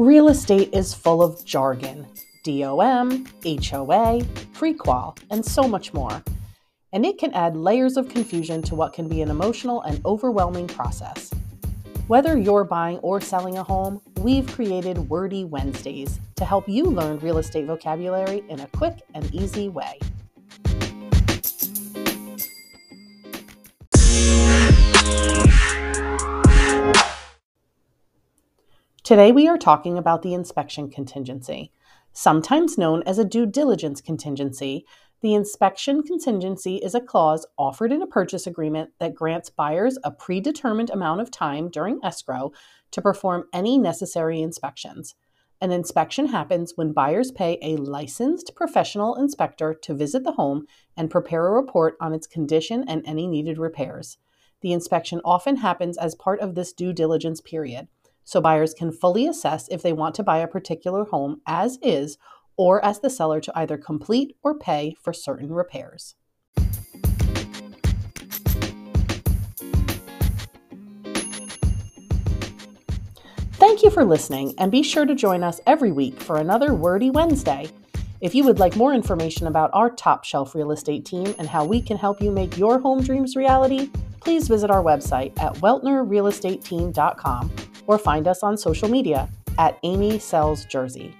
Real estate is full of jargon DOM, HOA, prequal, and so much more. And it can add layers of confusion to what can be an emotional and overwhelming process. Whether you're buying or selling a home, we've created Wordy Wednesdays to help you learn real estate vocabulary in a quick and easy way. Today, we are talking about the inspection contingency. Sometimes known as a due diligence contingency, the inspection contingency is a clause offered in a purchase agreement that grants buyers a predetermined amount of time during escrow to perform any necessary inspections. An inspection happens when buyers pay a licensed professional inspector to visit the home and prepare a report on its condition and any needed repairs. The inspection often happens as part of this due diligence period so buyers can fully assess if they want to buy a particular home as is or ask the seller to either complete or pay for certain repairs. Thank you for listening, and be sure to join us every week for another Wordy Wednesday. If you would like more information about our top shelf real estate team and how we can help you make your home dreams reality, please visit our website at weltnerrealestateteam.com or find us on social media at Amy Sells Jersey.